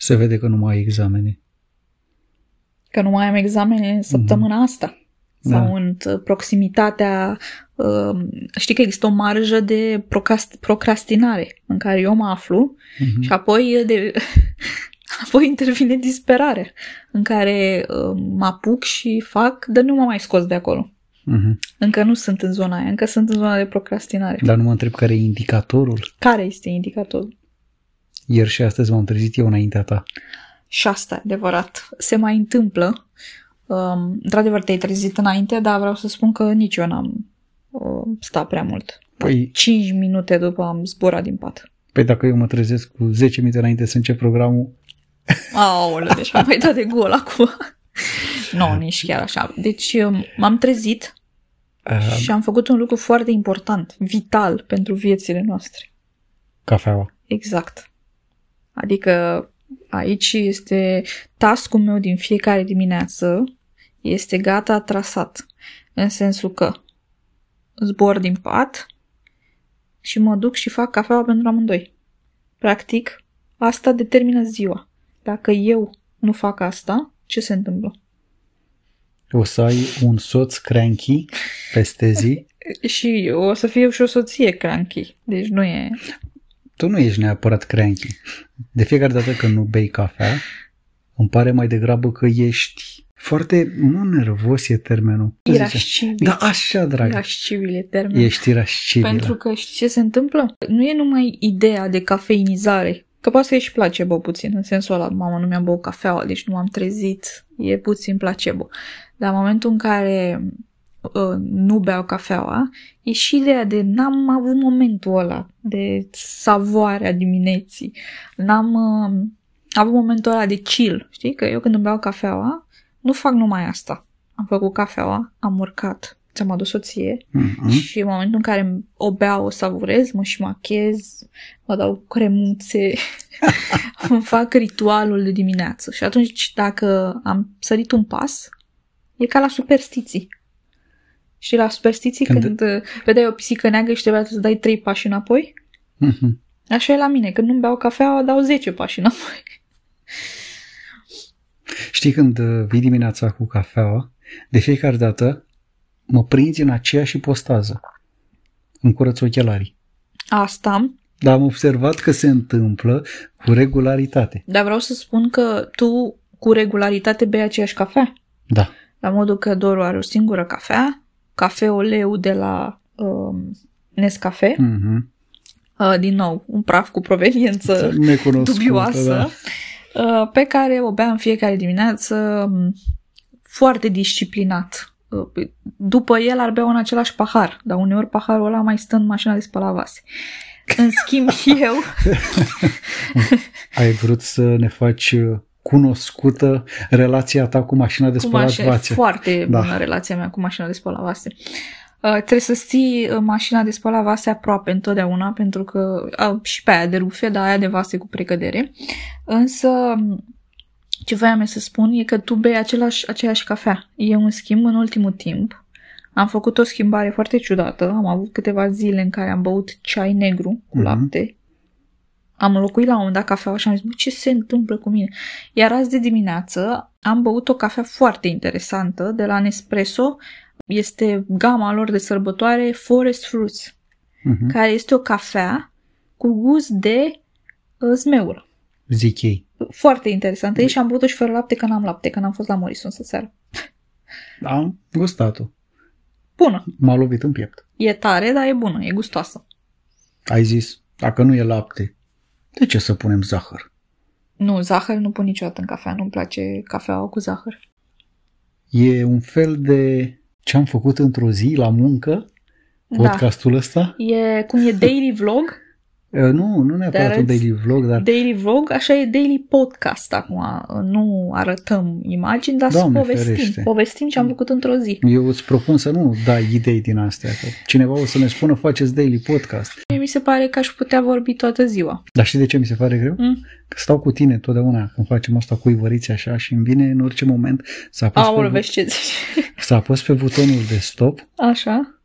Se vede că nu mai ai examene. Că nu mai am examene săptămâna asta. Sau Da. în uh, proximitatea... uh, Știi că există o marjă de procrast- procrastinare în care eu mă aflu Mhm. și apoi, de, apoi intervine disperarea în care uh, mă apuc și fac, dar nu mă mai scos de acolo. Mhm. Încă nu sunt în zona aia, încă sunt în zona de procrastinare. Dar nu mă întreb care e indicatorul. Care este indicatorul? Ieri și astăzi m-am trezit eu înaintea ta. Și asta e adevărat. Se mai întâmplă. Um, într-adevăr, te-ai trezit înainte, dar vreau să spun că nici eu n-am uh, stat prea mult. Păi, 5 minute după am zburat din pat. păi dacă eu mă trezesc cu 10 minute înainte să încep programul, Aoleu, deci am mai dat de gol acum. nu, nici chiar așa. Deci um, m-am trezit uh, și am făcut un lucru foarte important, vital pentru viețile noastre. cafeaua. Exact. Adică aici este task-ul meu din fiecare dimineață, este gata trasat. În sensul că zbor din pat și mă duc și fac cafeaua pentru amândoi. Practic, asta determină ziua. Dacă eu nu fac asta, ce se întâmplă? O să ai un soț cranky peste zi. Și o să fie și o soție cranky. Deci nu e... Tu nu ești neapărat cranky. De fiecare dată când nu bei cafea, îmi pare mai degrabă că ești foarte, nu nervos e termenul. Cum se zice? Irascibil. Da, așa, dragă. Irascibil e termenul. Ești irascibilă. Pentru că știi ce se întâmplă? Nu e numai ideea de cafeinizare. Că poate să ieși placebo puțin, în sensul ăla, mamă, nu mi-am băut cafeaua, deci nu m-am trezit, e puțin placebo. Dar în momentul în care uh, nu beau cafeaua, e și ideea de n-am avut momentul ăla de savoarea dimineții, n-am uh, avut momentul ăla de chill, știi? Că eu când îmi beau cafeaua, nu fac numai asta. Am făcut cafeaua, am urcat, ți-am adus o ție, Mhm. și în momentul în care o beau, o savurez, mă și machez, mă dau cremuțe, îmi fac ritualul de dimineață. Și atunci, dacă am sărit un pas, e ca la superstiții. Și la superstiții, Când- când, când vedeai o pisică neagră și trebuia să dai trei pași înapoi, Mhm. așa e la mine. Când nu beau cafea, dau 10 pași înapoi. Știi când uh, vii dimineața cu cafeaua, de fiecare dată mă prinzi în aceeași postază. Îmi curăț ochelarii. Asta am, Dar am observat că se întâmplă cu regularitate. dar vreau să spun că tu cu regularitate bei aceeași cafea. Da. La modul că Doru are o singură cafea, cafeoleu de la um, Nescafe, Mhm. uh, din nou, un praf cu proveniență Necunoscută, dubioasă, Da. uh, pe care o bea în fiecare dimineață um, foarte disciplinat. Uh, După el ar bea în același pahar, dar uneori paharul ăla mai stă în mașina de spălat vase. În schimb, eu Ai vrut să ne faci uh, cunoscută relația ta cu mașina de cu spălat mașina, vațe. foarte Da. bună relația mea cu mașina de spălat vase. Uh, trebuie să ții uh, mașina de spălat vase aproape întotdeauna, pentru că uh, și pe aia de rufe, dar aia de vase cu precădere. Însă, m, ce voiam eu să spun e că tu bei același, aceeași cafea. Eu, în schimb, în ultimul timp, am făcut o schimbare foarte ciudată. Am avut câteva zile în care am băut ceai negru cu Mhm. lapte. Am înlocuit la un moment dat cafeaua și am zis, "Bă, ce se întâmplă cu mine? Iar azi de dimineață am băut o cafea foarte interesantă de la Nespresso. Este gama lor de sărbătoare Forest Fruits, Mhm. care este o cafea cu gust de uh, zmeură. Zic ei. Foarte interesantă. E și am băut-o și fără lapte, că n-am lapte, că n-am fost la Morrison să seară. Am gustat-o. Bună. M-a lovit în piept. E tare, dar e bună, e gustoasă. Ai zis, dacă nu e lapte, de ce să punem zahăr? Nu, zahăr nu pun niciodată în cafea, nu-mi place cafeaua cu zahăr. E un fel de ce am făcut într-o zi la muncă, podcastul ăsta. Da. E cum e daily vlog, Uh, Nu, nu neapărat un arăți- daily vlog, dar daily vlog, așa e daily podcast acum. Nu arătăm imagini, dar Doamne povestim. ferește. Povestim ce am făcut într-o zi. eu îți propun să nu dai idei din astea. Că cineva o să ne spună faceți daily podcast. Mie mi se pare că aș putea vorbi toată ziua. Dar știi de ce mi se pare greu? Mm? Că stau cu tine totdeauna când facem asta cu ivăriți așa și îmi vine în orice moment să apăs, Aoleu, pe, vezi ce zici. să apăs pe butonul de stop Așa.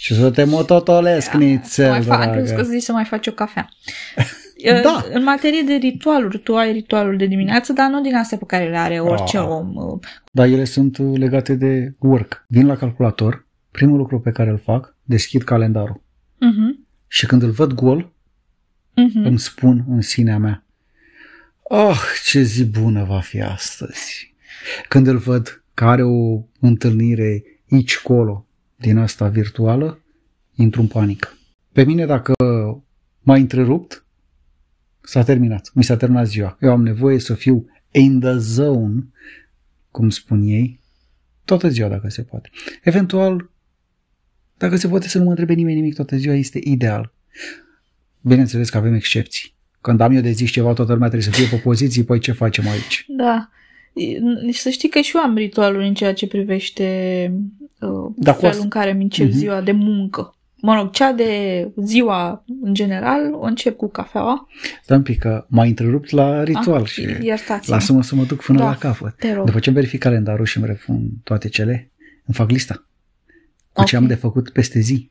Și să te mototolesc, nițel, mai fac, am crezut că dragă. zici să mai faci o cafea. Da. În materie de ritualuri, tu ai ritualul de dimineață, dar nu din astea pe care le are orice Ah. om. Uh, Dar ele sunt uh, legate de work. Vin la calculator, primul lucru pe care îl fac, deschid calendarul. mhm, Și când îl văd gol, mhm. îmi spun în sinea mea, ah, ce zi bună va fi astăzi. Când îl văd că are o întâlnire aici colo din asta virtuală, intru în panică. Pe mine dacă m-a întrerupt, s-a terminat. Mi s-a terminat ziua. Eu am nevoie să fiu in the zone, cum spun ei, toată ziua dacă se poate. Eventual, dacă se poate să nu mă întrebe nimeni nimic toată ziua, este ideal. Bineînțeles că avem excepții. Când am eu de zis ceva, toată lumea trebuie să fie pe poziții, păi ce facem aici? Da. Deci să știi că și eu am ritualuri în ceea ce privește uh, Da, cu felul asta- în care îmi încep Mhm. ziua de muncă. Mă rog, cea de ziua în general o încep cu cafeaua. Stai un pic, că m-a întrerupt la ritual Ah, și Iertați-mă. lasă-mă să mă duc până Da. la capăt. Te rog. După ce îmi verific calendarul și îmi repun toate cele, îmi fac lista cu ce Ok. am de făcut peste zi.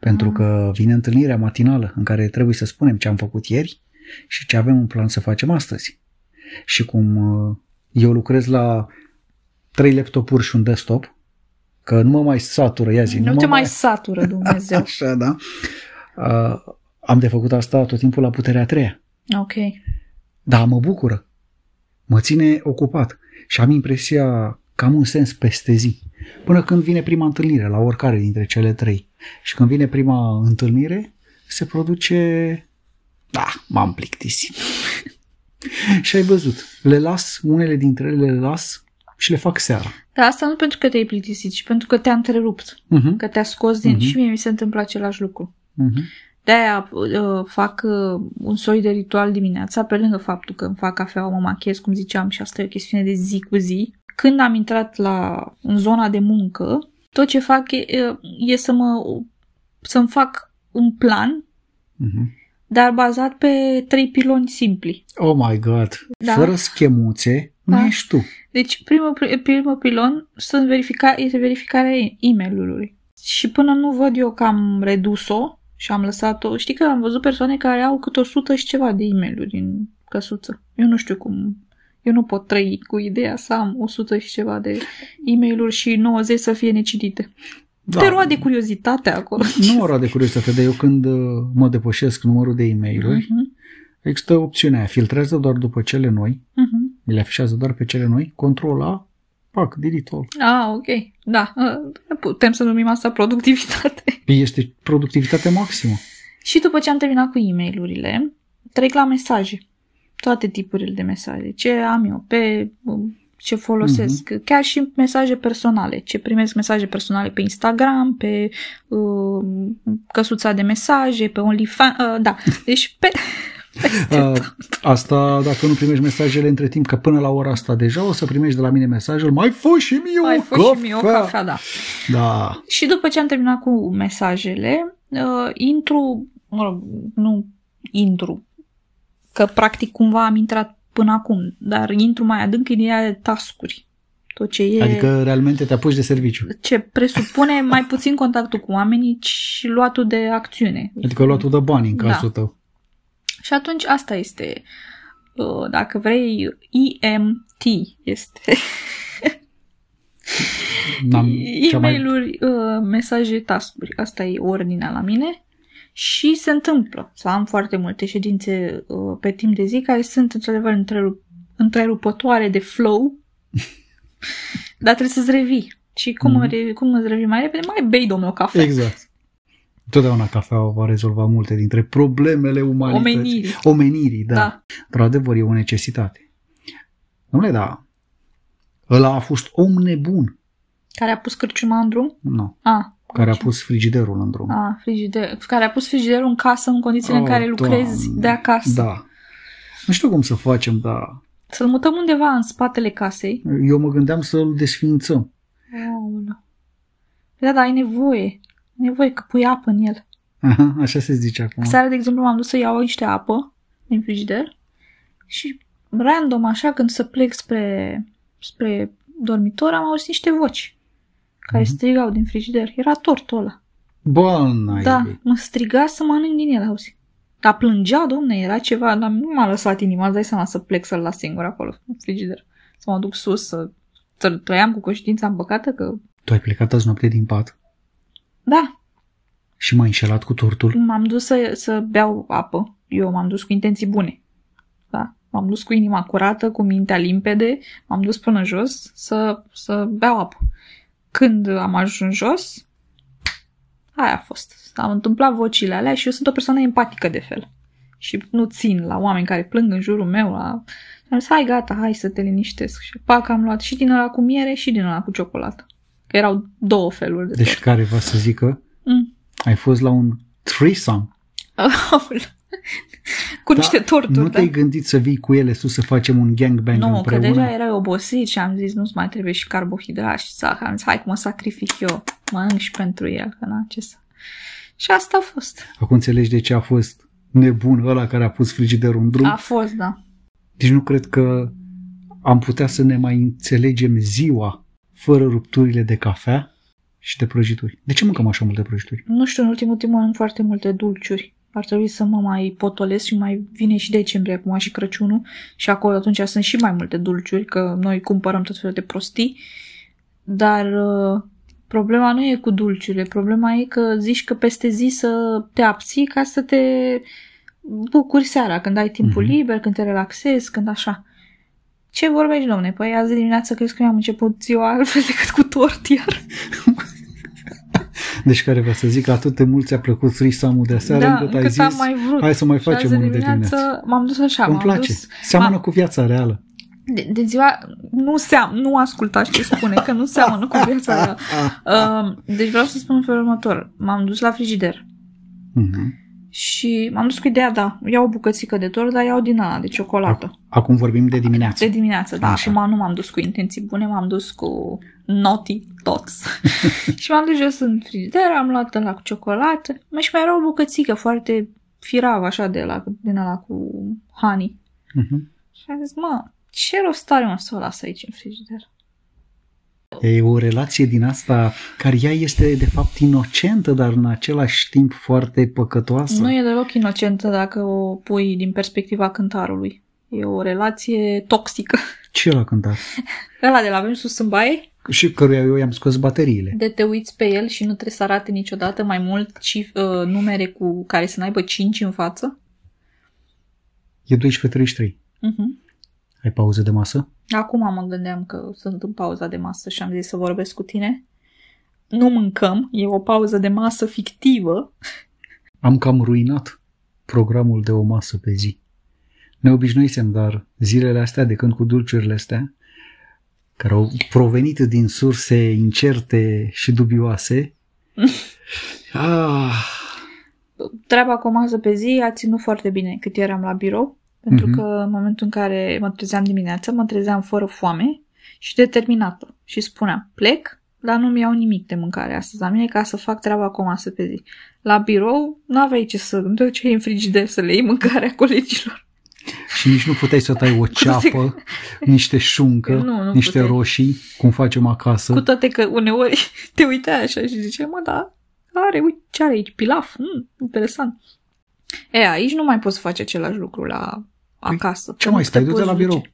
Pentru Ah. că vine întâlnirea matinală în care trebuie să spunem ce am făcut ieri și ce avem în plan să facem astăzi. Și cum uh, eu lucrez la trei laptopuri și un desktop, că nu mă mai satură, ia zi, nu, mă te mai satură Dumnezeu. Așa, da. Uh, am de făcut asta tot timpul la puterea a treia. ok. Da, mă bucură. Mă ține ocupat și am impresia că am un sens peste zi. Până când vine prima întâlnire la oricare dintre cele trei. Și când vine prima întâlnire, se produce... Da, m-am plictisit. și ai văzut, le las, unele dintre ele le las și le fac seara. Dar asta nu pentru că te-ai plictisit, ci pentru că te-a întrerupt. Uh-huh. Că te-a scos din... Mhm. Și mie mi se întâmplă același lucru. Uh-huh. De-aia uh, fac uh, un soi de ritual dimineața, pe lângă faptul că îmi fac cafea, mă machez, cum ziceam, și asta e o chestiune de zi cu zi. Când am intrat la, în zona de muncă, tot ce fac e, e să mă, să-mi fac un plan, Uh-huh. dar bazat pe trei piloni simpli. Oh my god, Da. fără schemuțe, nu Da. ești tu. Deci primul, primul pilon sunt verifica, este verificarea e mail Și până nu văd eu că am redus-o și am lăsat-o, știi că am văzut persoane care au câte 100 și ceva de e mail în căsuță. Eu nu știu cum, eu nu pot trăi cu ideea să am 100 și ceva de e mail și 90 să fie necitite. Da. Te roade curiozitatea acolo. Nu mă roade curiozitatea, dar eu când uh, mă depășesc numărul de e mail Mhm, există opțiunea aia, filtrează doar după cele noi, mhm. Mi le afișează doar pe cele noi, control A, pac, delete all. Ah, ok. Da, uh, putem să numim asta productivitate. Este productivitate maximă. Și după ce am terminat cu e mail trec la mesaje. Toate tipurile de mesaje. Ce am eu pe ce folosesc. Uh-huh. Chiar și mesaje personale. Ce primesc mesaje personale pe Instagram, pe uh, căsuța de mesaje, pe OnlyFans. Uh, da, deci pe... Uh, asta dacă nu primești mesajele între timp, că până la ora asta deja o să primești de la mine mesajul mai fă și mie Mai o fost și mie o cafea. cafea, da. Da. Și după ce am terminat cu mesajele, uh, intru, mă rog, nu intru, că practic cumva am intrat până acum, dar intru mai adânc în ideea de tascuri. Tot ce e, Adică realmente te apuci de serviciu. ce presupune mai puțin contactul cu oamenii și luatul de acțiune. Adică luatul de bani în Da. cazul tău. Și atunci asta este, uh, dacă vrei, EMT este N-am cea mai... e-mail-uri, uh, mesaje, tascuri. Asta e ordinea la mine. Și se întâmplă să am foarte multe ședințe uh, pe timp de zi care sunt într-adevăr întrerup- întrerupătoare de flow, dar trebuie să-ți revii. Și cum, Mhm. mm-hmm. cum îți revii mai repede? Mai bei, domnule, o cafea. Exact. Totdeauna cafeaua va rezolva multe dintre problemele umanității. Omenirii. Omenirii, da. da. Da. Într-adevăr, e o necesitate. Dom'le, da. Ăla a fost om nebun. Care a pus cârciuma în drum? Nu. A, Care a ok. pus frigiderul în drum. A, frigider. Care a pus frigiderul în casă în condițiile în care lucrezi Doamne. de acasă. Da. Nu știu cum să facem, dar Să-l mutăm undeva în spatele casei. eu mă gândeam să-l desfințăm. Aoleu. Da, da, ai nevoie. Ai nevoie că pui apă în el. Aha, așa se zice acum. Seara, de exemplu, m-am dus să iau niște apă din frigider și random, așa, când să plec spre, spre dormitor, am auzit niște voci care Mhm. strigau din frigider. Era tortul ăla. Bă, n-ai Da, idee. mă striga să mănânc din el, auzi. Dar plângea, domne, era ceva, dar nu m-a lăsat inima, îți dai seama să plec să-l las singur acolo, în frigider. Să mă duc sus, să, să trăiam cu conștiința împăcată, că Tu ai plecat azi noapte din pat da, și m-ai înșelat cu tortul. m-am dus să, să beau apă. Eu m-am dus cu intenții bune. Da? M-am dus cu inima curată, cu mintea limpede, m-am dus până jos să, să beau apă. Când am ajuns jos, aia a fost. Am întâmplat vocile alea și eu sunt o persoană empatică de fel. Și nu țin la oameni care plâng în jurul meu, la... Am zis, hai gata, hai să te liniștesc. Și pac, am luat și din ăla cu miere și din ăla cu ciocolată. Că erau două feluri de Deci tort. care va să zică, Mm. ai fost la un threesome. Aoleu. cu niște torturi, Da, Nu da? te-ai gândit să vii cu ele sus să facem un gangbang Nu, că împreună? deja erai obosit și am zis nu-ți mai trebuie și carbohidrați și zahăr. Am zis hai că mă sacrific eu, mănânc și pentru el, că na, ce să... Și asta a fost. Acum înțelegi de ce a fost nebun ăla care a pus frigiderul în drum? A fost, da. Deci nu cred că am putea să ne mai înțelegem ziua fără rupturile de cafea și de prăjituri. De ce mâncăm așa multe prăjituri? Nu știu, în ultimul timp mănânc foarte multe dulciuri. Ar trebui să mă mai potolesc și mai vine și decembrie acum și Crăciunul și acolo atunci sunt și mai multe dulciuri, că noi cumpărăm tot felul de prostii, dar uh, problema nu e cu dulciurile, problema e că zici că peste zi să te abții ca să te bucuri seara, când ai timpul Mhm. liber, când te relaxezi, când așa. Ce vorbești, domne? Păi azi dimineață crezi că mi-am început ziua altfel decât cu tort iar. Deci care vrea să zic că atât de mult ți-a plăcut threesome-ul de seară da, încât ai încât zis am mai vrut. hai să mai Și facem azi unul de dimineață. M-am dus așa, Îmi m-am place. dus... Seamănă m-am- cu viața reală. De, de ziua, nu seam, nu ascultați ce spune, că nu seamănă cu viața reală. Uh, deci vreau să spun în felul următor. M-am dus la frigider Mhm. Și m-am dus cu ideea, da, iau o bucățică de tort, dar iau din ăla, de ciocolată. Acum vorbim de dimineață. De dimineață, da. Așa. Acum nu m-am dus cu intenții bune, m-am dus cu naughty tots. și m-am dus jos în frigider, am luat ăla cu ciocolată. Mă, și mai era o bucățică foarte firav, așa, de la, din ăla cu honey. Mhm. Și am zis, mă, ce rost are mă să o las aici în frigider? E o relație din asta care ea este de fapt inocentă, dar în același timp foarte păcătoasă. Nu e deloc inocentă dacă o pui din perspectiva cântarului. E o relație toxică. Ce l-a cântat? Ăla de la avem sus în baie, Și căruia eu i-am scos bateriile. de te uiți pe el și nu trebuie să arate niciodată mai mult cif- uh, numere cu care să n-aibă 5 în față. E 12.33. Uh-huh. Ai pauză de masă? Acum mă gândeam că sunt în pauza de masă și am zis să vorbesc cu tine. Nu mâncăm, e o pauză de masă fictivă. Am cam ruinat programul de o masă pe zi. Ne obișnuisem, dar zilele astea, de când cu dulciurile astea, care au provenit din surse incerte și dubioase, ah, Treaba cu o masă pe zi a ținut foarte bine cât eram la birou, pentru Mhm. că în momentul în care mă trezeam dimineața, mă trezeam fără foame și determinată. Și spuneam, plec, dar nu-mi iau nimic de mâncare astăzi la mine ca să fac treaba cu o masă pe zi. La birou nu aveai ce să nu te duceai în frigider să le iei mâncarea colegilor. și nici nu puteai să tai o ceapă, niște șuncă, Nu, nu niște puteai. roșii, cum facem acasă. Cu toate că uneori te uitai așa și ziceai, mă, da, are, uite, ce are aici? Pilaf? Mm, interesant. E, aici nu mai poți face același lucru la acasă. Ce că mai nu stai? te Du-te poți la birou. duce.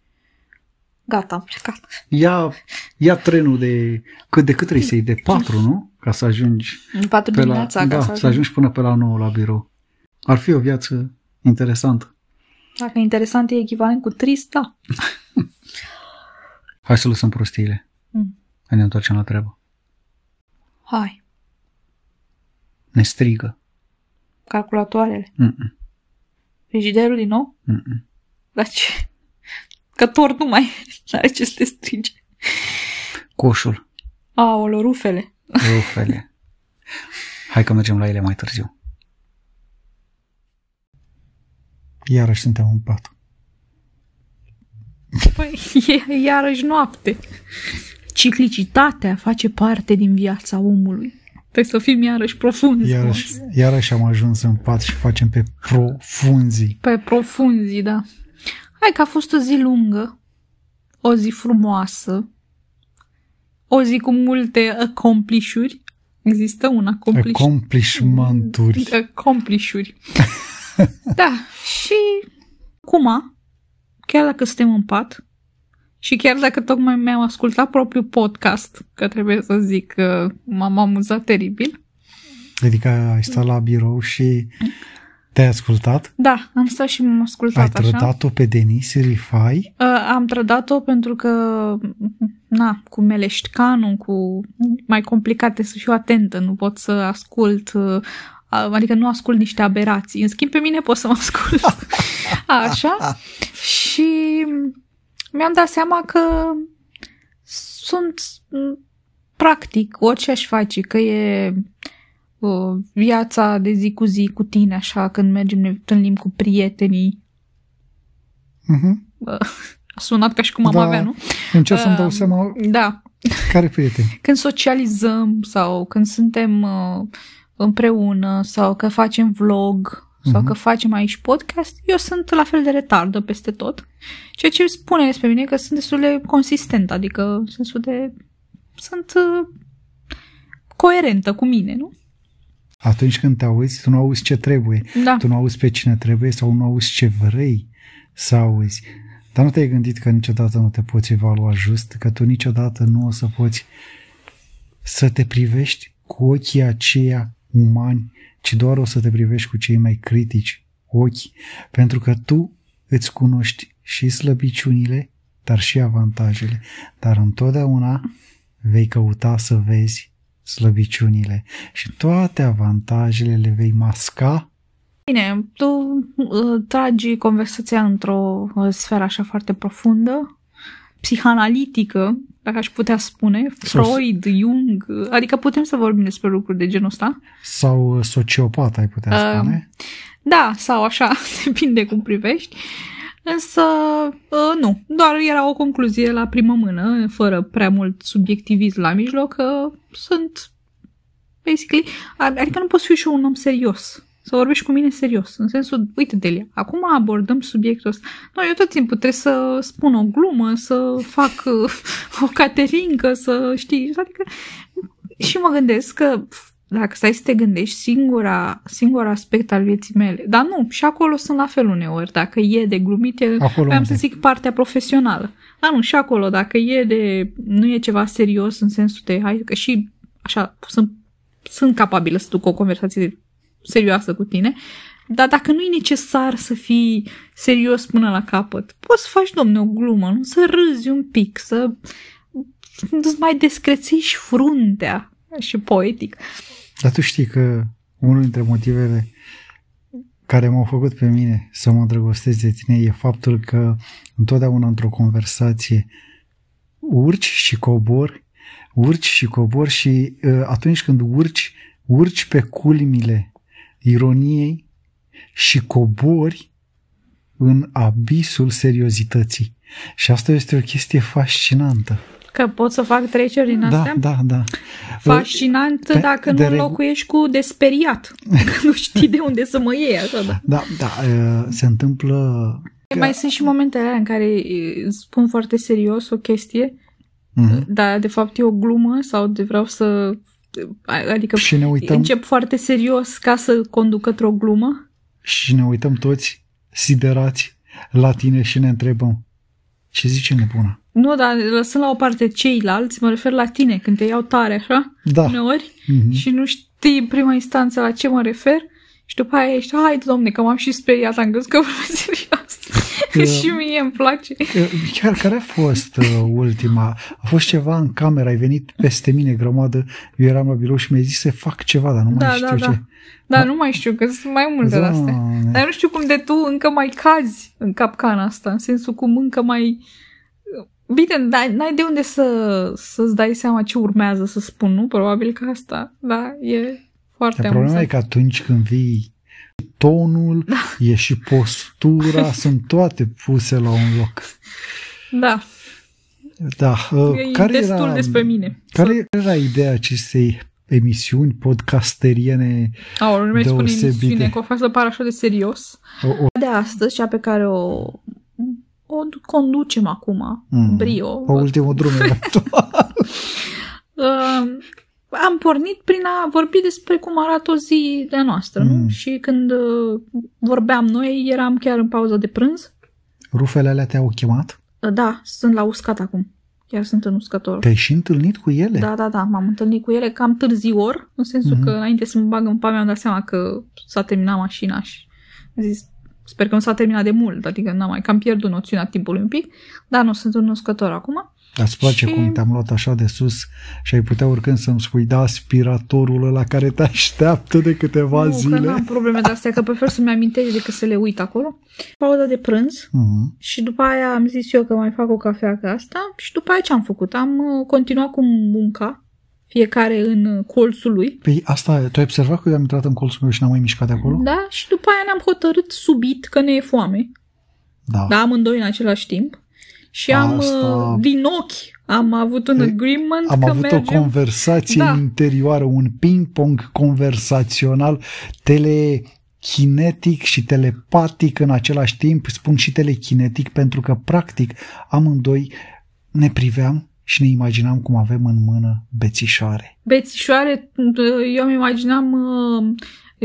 Gata, am plecat. Ia, ia trenul de... Cât de cât trebuie să iei? De patru, nu? Ca să ajungi În patru pe la, dimineața da, ca să, să ajungi. ajungi. până pe la 9 la birou. Ar fi o viață interesantă. Dacă interesant e echivalent cu trist, da. Hai să lăsăm prostiile. Mm. Hai ne întoarcem la treabă. Hai, Ne strigă. Calculatoarele. Mm-mm. Frigiderul din nou? Mm-mm. Dar ce? Că tort nu mai are ce să te strige. Coșul. Aolă, rufele. Rufele. Hai că mergem la ele mai târziu. Iarăși suntem în pat. Păi, e iarăși noapte. Ciclicitatea face parte din viața omului. Trebuie să fim iarăși profunzi. Iarăși, boss. iarăși am ajuns în pat și facem pe profunzii. Pe profunzi, da. Hai că a fost o zi lungă, o zi frumoasă, o zi cu multe accomplishuri. Există un accomplish... Accomplishmenturi. accomplishuri. Da, și acum, chiar dacă suntem în pat și chiar dacă tocmai mi-am ascultat propriul podcast, că trebuie să zic că m-am amuzat teribil, Adică ai stat la birou și te-ai ascultat? da, am stat și m-am ascultat ai așa. trădat-o pe Denise Rifai? Uh, am trădat-o pentru că, na, cu meleștcanul, cu mai complicate să fiu atentă, nu pot să ascult, uh, adică nu ascult niște aberații. În schimb, pe mine pot să mă ascult. Așa. Și mi-am dat seama că sunt m, practic orice aș face, că e uh, viața de zi cu zi cu tine, așa, când mergem, ne întâlnim cu prietenii, Mhm. a sunat ca și cum am Da. avea, nu? Încerc să-mi dau Um, seama Da. care prieteni. Când socializăm sau când suntem uh, împreună sau că facem vlog sau Mhm. că facem aici podcast, eu sunt la fel de retardă peste tot. Ceea ce spune despre mine că sunt destul de consistent, adică în sensul de sunt uh, coerentă cu mine, nu? Atunci când te auzi, tu nu auzi ce trebuie. Da. Tu nu auzi pe cine trebuie sau nu auzi ce vrei să auzi. Dar nu te-ai gândit că niciodată nu te poți evalua just, că tu niciodată nu o să poți să te privești cu ochii aceia umani, ci doar o să te privești cu cei mai critici ochi, pentru că tu îți cunoști și slăbiciunile, dar și avantajele, dar întotdeauna vei căuta să vezi slăbiciunile și toate avantajele le vei masca. Bine, tu uh, tragi conversația într-o uh, sferă așa foarte profundă, psihanalitică, dacă aș putea spune, Freud, Jung, uh, adică putem să vorbim despre lucruri de genul ăsta. sau uh, sociopat, ai putea Um, spune. Da, sau așa, depinde cum privești. Însă, uh, nu, doar era o concluzie la primă mână, fără prea mult subiectivism la mijloc, că sunt, basically, adică nu pot fi și eu un om serios. Să vorbești cu mine serios, în sensul, uite, Delia, acum abordăm subiectul ăsta. Nu, eu tot timpul trebuie să spun o glumă, să fac uh, o caterincă, să știi, adică și mă gândesc că dacă stai să te gândești, singura, singur aspect al vieții mele, dar nu, și acolo sunt la fel uneori, dacă e de glumit, e, Acolo vreau unde? să zic partea profesională. Dar nu, și acolo, dacă e de, nu e ceva serios în sensul de, hai, că și așa, sunt, sunt capabilă să duc o conversație serioasă cu tine, dar dacă nu e necesar să fii serios până la capăt, poți să faci, domne, o glumă, nu? Să râzi un pic, să îți mai descrețești fruntea și poetic. Dar tu știi că unul dintre motivele care m-au făcut pe mine să mă îndrăgostesc de tine e faptul că întotdeauna într-o conversație urci și cobori, urci și cobori și uh, atunci când urci, urci pe culmile ironiei și cobori în abisul seriozității. Și asta este o chestie fascinantă. Că pot să fac treceri din Da, astea? da, da. Fascinant Pe- dacă de nu regu- înlocuiești cu desperiat. Că nu știi de unde să mă iei așa, da. Da, da, uh, se întâmplă... Mai sunt și momentele alea în care e, spun foarte serios o chestie, Mhm. dar de fapt e o glumă sau de vreau să... Adică Și ne uităm încep foarte serios ca să conduc către o glumă. și ne uităm toți siderați la tine și ne întrebăm ce zice nebuna? Nu, dar lăsând la o parte ceilalți, mă refer la tine, când te iau tare așa, Da. uneori, Mhm. și nu știi în prima instanță la ce mă refer și după aia ești, hai domne, că m-am și speriat, am crezut că vorbesc serios. și mie îmi place. Chiar care a fost uh, ultima? A fost ceva în cameră, ai venit peste mine grămadă, eu eram la birou și mi-ai zis să fac ceva, dar nu mai Da, știu da, ce. da. Dar nu mai știu, că sunt mai multe de astea. Doamne. Dar nu știu cum de tu încă mai cazi în capcana asta, în sensul cum încă mai... Bine, dar n-ai de unde să, să-ți dai seama ce urmează să spun, nu? Probabil că asta, da, e foarte Dar problema e amuzant. că atunci când vii tonul, Da. e și postura, sunt toate puse la un loc. Da, Da. uh, e care destul era, despre mine. Care era ideea acestei emisiuni podcasteriene Aoleu, nu mai spune deosebite? emisiune, că o fac să par așa de serios. o, o, De astăzi, cea pe care o, o conducem acum, Mm. brio, o ultimă drum eventual. Uh, am pornit prin a vorbi despre cum arată o zi de noastră, mm. nu? Și când uh, vorbeam noi, eram chiar în pauză de prânz. Rufele alea te-au chemat? Uh, da, sunt la uscat acum. Chiar sunt în uscător. Te-ai și întâlnit cu ele? Da, da, da, m-am întâlnit cu ele cam târziu ori, în sensul mm-hmm. că înainte să mă bag în pame am dat seama că s-a terminat mașina și am zis, sper că nu s-a terminat de mult, adică n-am mai cam pierdut noțiunea timpului un pic, dar nu sunt în uscător acum. Îți place și... cum te-am luat așa de sus și ai putea oricând să-mi spui, da, aspiratorul ăla care te așteaptă de câteva nu, zile? Nu, că am probleme de astea, că prefer să-mi amintești decât să le uit acolo. Pauză de prânz uh-huh. și după aia am zis eu că mai fac o cafea ca asta și după aia ce am făcut? Am uh, continuat cu munca, fiecare în uh, colțul lui. Păi asta, tu ai observat că eu am intrat în colțul meu și n-am mai mișcat de acolo? Da, și după aia ne-am hotărât subit că ne e foame. Da. Da, amândoi în același timp și am Asta... din ochi am avut un agreement Am că avut mergem... o conversație da. interioară, un ping-pong conversațional telekinetic și telepatic în același timp. Spun și telekinetic pentru că, practic, amândoi ne priveam și ne imaginam cum avem în mână bețișoare. Bețișoare, eu îmi imaginam uh,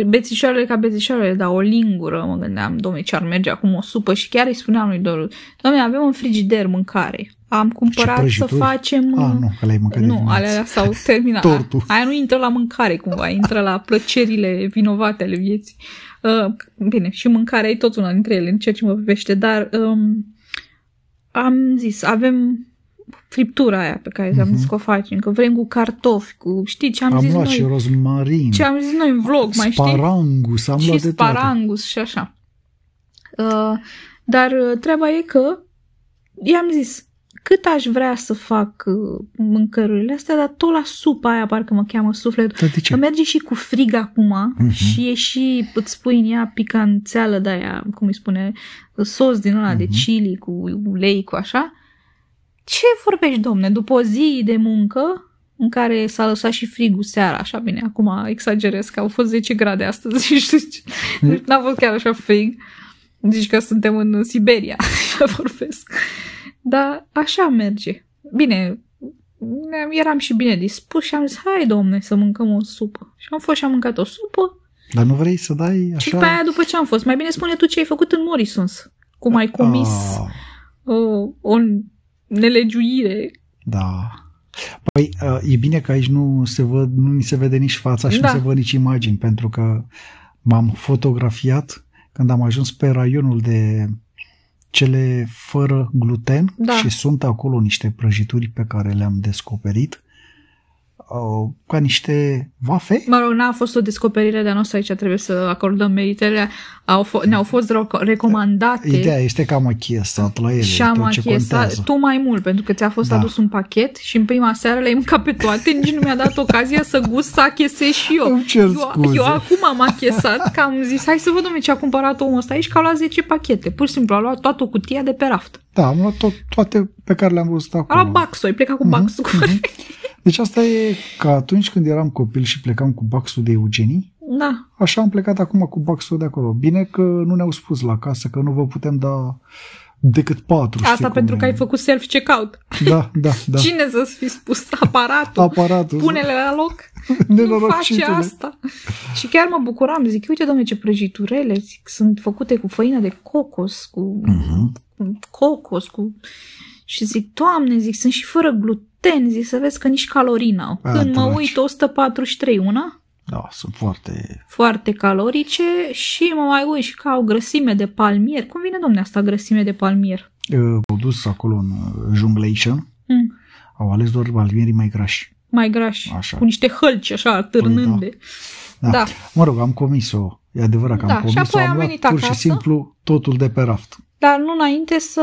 bețișoarele ca bețișoarele, dar o lingură, mă gândeam, domne, ce ar merge acum o supă și chiar îi spuneam lui Doru, domne, avem un frigider mâncare. Am cumpărat să facem... Ah, nu, că le-ai mâncat Nu, alea s-au terminat. Tortul. Aia nu intră la mâncare cumva, intră la plăcerile vinovate ale vieții. Uh, bine, și mâncarea e tot una dintre ele, în ceea ce mă privește, dar um, am zis, avem friptura aia pe care uh-huh. am zis că o facem, că vrem cu cartofi, cu, știi ce am, am zis luat noi? și rozmarin. Ce am zis noi în vlog, mai știi? Sparangus, am și luat de toate. sparangus și așa. Uh, dar uh, treaba e că i-am zis, cât aș vrea să fac uh, mâncărurile astea, dar tot la supa aia parcă mă cheamă sufletul. Dar de ce? Că merge și cu frig acum Mhm. și e și, îți pui în ea picanțeală de aia, cum îi spune, sos din ăla de Mhm. chili cu ulei, cu așa. Ce vorbești, domne, după o zi de muncă în care s-a lăsat și frigul seara, așa bine, acum exagerez că au fost 10 grade astăzi și știu ce, deci n-a fost chiar așa frig. Zici că suntem în Siberia, așa vorbesc. Dar așa merge. Bine, eram și bine dispus și am zis, hai domne să mâncăm o supă. Și am fost și am mâncat o supă Dar nu vrei să dai și așa... după aia după ce am fost, mai bine spune tu ce ai făcut în Morrisons. Cum ai comis Ah, uh, o nelegiuire. da. Păi, uh, e bine că aici nu se văd, nu ni se vede nici fața și Da. nu se văd nici imagini, pentru că m-am fotografiat când am ajuns pe raionul de cele fără gluten Da. și sunt acolo niște prăjituri pe care le-am descoperit uh, ca niște vafe. Mă rog, n-a fost o descoperire de-a noastră aici, trebuie să acordăm meritele. Au f- ne-au fost reco- recomandate. Ideea este că am achiesat la ele, și am tot ce achiesat, contează. tu mai mult, pentru că ți-a fost Da. adus un pachet și în prima seară le-ai mâncat pe toate, nici nu mi-a dat ocazia să gust să achesez și eu. Îmi cer eu, scuze. eu acum am achesat, că am zis, hai să văd domnule, ce a cumpărat omul ăsta aici, că a luat 10 pachete. Pur și simplu a luat toată cutia de pe raft. Da, am luat tot, toate pe care le-am văzut A acolo. luat baxul, ai plecat cu Mhm, baxul. mhm. Deci asta e ca atunci când eram copil și plecam cu baxul de eugenii, Da, așa am plecat acum cu baxul de acolo. Bine că nu ne-au spus la casă că nu vă putem da decât patru. știi asta cum pentru e. că ai făcut self-checkout. Da, da, da. Cine să-ți fi spus aparatul? Aparatul. Pune-le la loc. nu face Nenorocitule. asta. Și chiar mă bucuram, zic, uite, domnule, ce prăjiturele, zic, sunt făcute cu făină de cocos, cu, Mhm. cu cocos, cu... Și zic, doamne, zic, sunt și fără gluten, zic, să vezi că nici calorii n-au. A, Când mă dragi. uit, 143 una, Da, sunt foarte... foarte calorice și mă mai uit și că au grăsime de palmier. Cum vine, domne, asta grăsime de palmier? Uh, Au dus acolo în uh, Junglation, Mm, au ales doar palmierii mai grași. mai grași, Așa. cu niște hălci așa, târnânde. Da. Da. Mă rog, am comis-o. E adevărat că Da, am și comis-o. apoi am am luat venit pur acasă. și simplu totul de pe raft. Dar nu înainte să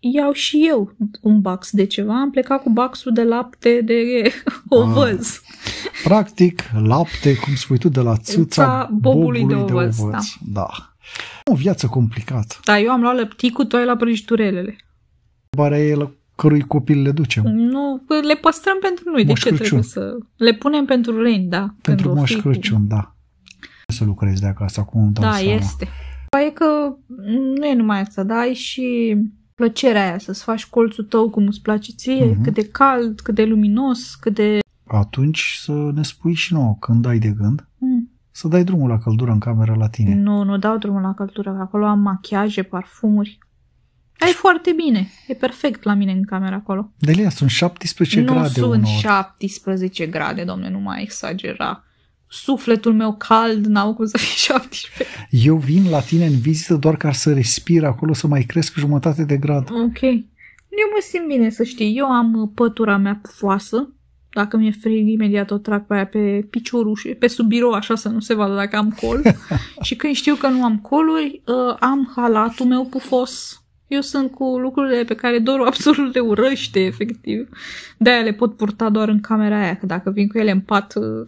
iau și eu un bax de ceva. Am plecat cu baxul de lapte de ovăz. Practic, lapte, cum spui tu, de la țâța Ța bobului de ovăz, da. O viață complicată. Dar eu am luat lăpticul, tu ai la prăjiturelele. Întrebarea e la cărui copil le ducem. Nu, le păstrăm pentru noi. Moș de ce Crăciun. trebuie să... Le punem pentru reni, da. Pentru când o Moș fi cu- Crăciun, da. Să lucrezi de acasă, acum îmi dau Da, seama. este. E că nu e numai asta, da, ai și plăcerea aia să-ți faci colțul tău cum îți place ție, Mhm. cât de cald, cât de luminos, cât de Atunci să ne spui și nouă când ai de gând Mm. să dai drumul la căldură în cameră la tine. Nu, nu dau drumul la căldură, că acolo am machiaje, parfumuri. Dar e foarte bine. E perfect la mine în camera acolo. Delia, sunt 17 nu grade sunt uneori. 17 grade, domne, nu mai exagera. Sufletul meu cald n-au cum să fie 17. Eu vin la tine în vizită doar ca să respir acolo, să mai cresc jumătate de grad. Ok. Eu mă simt bine, să știi. Eu am uh, pătura mea pufoasă. Dacă mi-e frig, imediat o trag pe aia pe piciorușe, pe sub birou, așa să nu se vadă dacă am col. și când știu că nu am coluri, uh, am halatul meu pufos. Eu sunt cu lucrurile pe care Doru absolut le urăște, efectiv. De-aia le pot purta doar în camera aia, că dacă vin cu ele în pat, uh,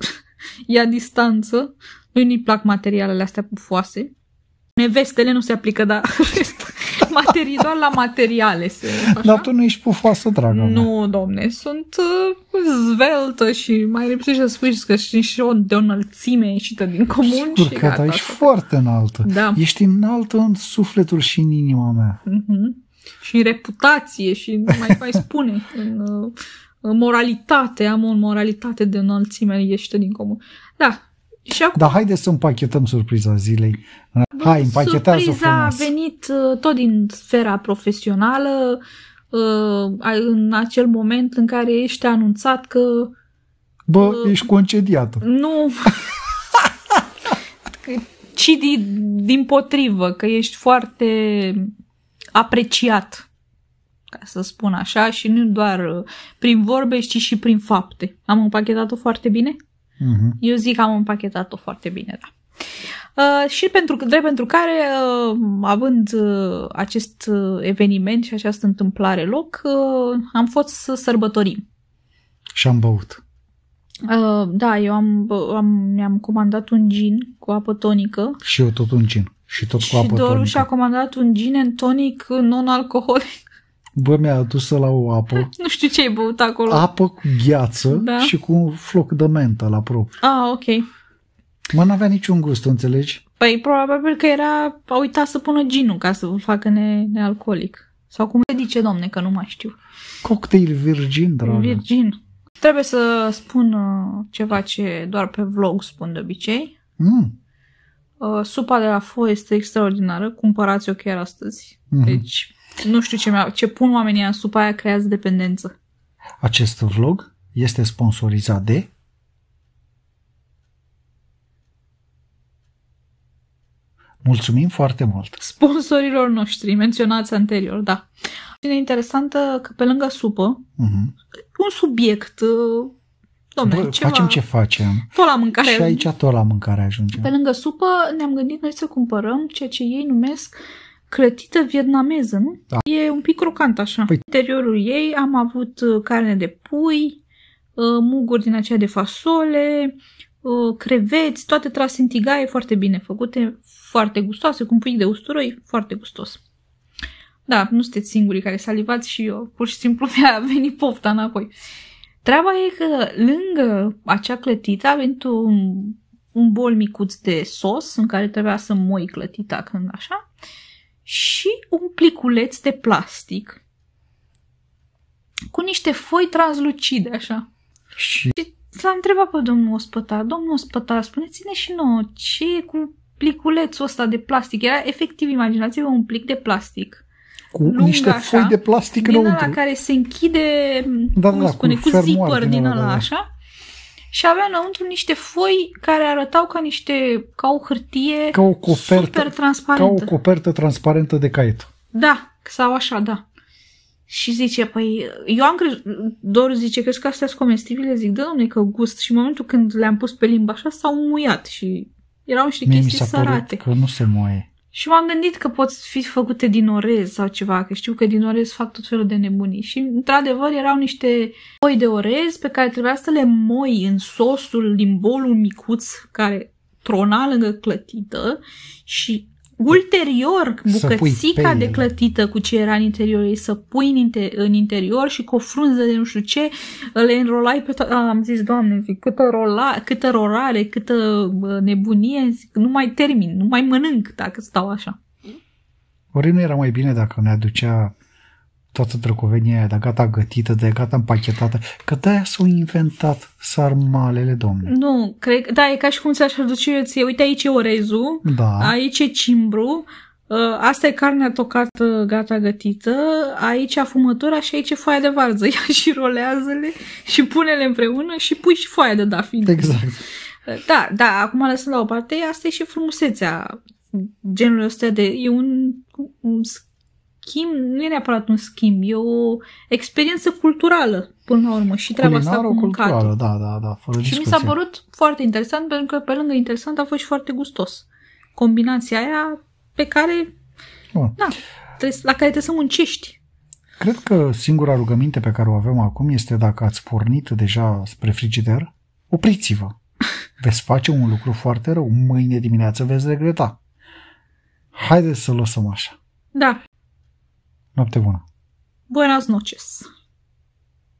ia distanță. Lui nu-i plac materialele astea pufoase. Nevestele nu se aplică, dar rest, materii, doar la materiale se așa. Dar tu nu ești pufoasă, draga mea. Nu, domne, sunt uh, zveltă și mai lipsește să spui că și și o de o înălțime ieșită din comun Sigur și că da, gata. ești foarte înaltă. Da. Ești înaltă în sufletul și în inima mea. Mhm. Și în reputație și nu mai mai spune în, uh, în moralitate, am o moralitate de înălțime ieșită din comun. Da. Și acum Dar haide să împachetăm surpriza zilei. Hai, împachetează surpriza a frumos. venit uh, tot din sfera profesională, uh, a- în acel moment în care ești anunțat că Bă, ești concediată. Nu. ci din, din potrivă, că ești foarte apreciat, ca să spun așa, și nu doar uh, prin vorbe, ci și prin fapte. Am împachetat-o foarte bine? Mhm. Eu zic că am împachetat-o foarte bine, da. Uh, și pentru, drept pentru care, uh, având uh, acest uh, eveniment și această întâmplare loc, uh, am fost să sărbătorim. Și am băut. Uh, da, eu am, bă- am, mi-am comandat un gin cu apă tonică Și eu tot un gin. Și tot cu și apă Doru tonică. și-a comandat un gin and tonic non-alcoholic. Bă, mi-a adus la o apă. Nu știu ce ai băut acolo. Apă cu gheață Da. și cu un floc de mentă la propriu. Ah, ok. Mă, n-avea niciun gust, înțelegi? Păi probabil că era, a uitat să pună ginul ca să facă ne, nealcoolic. Sau cum se zice, domne, că nu mai știu. Cocktail virgin, dragă. Virgin. Trebuie să spun uh, ceva ce doar pe vlog spun de obicei. Mm. Uh, supa de la fo este extraordinară. Cumpărați-o chiar astăzi. Mhm. Deci, nu știu ce, mi-a, ce pun oamenii în supa aia, creează dependență. Acest vlog este sponsorizat de Mulțumim foarte mult! Sponsorilor noștri, menționați anterior, da. E interesantă că pe lângă supă, Mhm. un subiect, uh, domne, Bă, ceva, facem ce facem. tot la mâncare. Și aici tot la mâncare ajungem. Pe lângă supă ne-am gândit noi să cumpărăm ceea ce ei numesc clătită vietnameză, nu? Da. E un pic crocant așa. Păi- În interiorul ei am avut uh, carne de pui, uh, muguri din aceea de fasole, uh, creveți, toate trase în tigaie, foarte bine făcute, foarte gustoase, cu un pic de usturoi, foarte gustos. Da, nu sunteți singurii care salivați și eu, pur și simplu mi-a venit pofta înapoi. Treaba e că lângă acea clătită a venit un, un bol micuț de sos în care trebuia să moi clătita când așa și un pliculeț de plastic cu niște foi translucide așa. Și L-am întrebat pe domnul ospătar, domnul ospătar, spuneți-ne și nouă, ce e cu pliculețul ăsta de plastic? Era efectiv, imaginați-vă un plic de plastic cu lung niște așa, foi de plastic din ăla înăuntru. care se închide, Da, cum da, spune, cu cu, fermoar zipper din din ăla, ăla, da, da. așa. Și avea înăuntru niște foi care arătau ca niște, ca o hârtie Ca o copertă, super ca transparentă. o copertă transparentă de caiet. Da, sau așa, da. Și zice, păi, eu am crezut, Doru zice, crezi că astea sunt comestibile? Zic, da, domne, că gust. Și în momentul când le-am pus pe limba așa, s-au muiat și erau niște Mie mi chestii s-a părut sărate. că nu se moaie. Și m-am gândit că pot fi făcute din orez sau ceva, că știu că din orez fac tot felul de nebunii. Și, într-adevăr, erau niște foi de orez pe care trebuia să le moi în sosul din bolul micuț care trona lângă clătită și ulterior Să pui bucățica pe de ele. clătită cu ce era în interior ei să pui în, inter- în interior și cu o frunză de nu știu ce le înrolai pe to- Am zis, doamne, zic, câtă, rola, câtă rolare, câtă bă, nebunie, zic, nu mai termin, nu mai mănânc dacă stau așa. Ori nu era mai bine dacă ne aducea toată drăcovenia aia de gata gătită, de gata împachetată, că de-aia s-au inventat sarmalele, domnule. Nu, cred că, da, e ca și cum ți-aș aduce eu ție, uite aici e orezul, Da. aici e cimbru, ă, asta e carnea tocată gata gătită, aici fumătura și aici e foaia de varză. Ia și rolează-le și pune-le împreună și pui și foaia de dafin. Exact. Da, da, acum lăsând la o parte, asta e și frumusețea genului ăsta de... E un, un schimb, nu e neapărat un schimb, e o experiență culturală până la urmă și treaba asta Culinară cu mâncatul. culturală, da, da, da, fără Și mi discuție. s-a părut foarte interesant pentru că pe lângă interesant a fost și foarte gustos. Combinația aia pe care, Bun. da, trebuie, la care trebuie să muncești. Cred că singura rugăminte pe care o avem acum este dacă ați pornit deja spre frigider, opriți-vă. Veți face un lucru foarte rău. Mâine dimineață veți regreta. Haideți să lăsăm așa. Da, Noapte bună! buenas noches.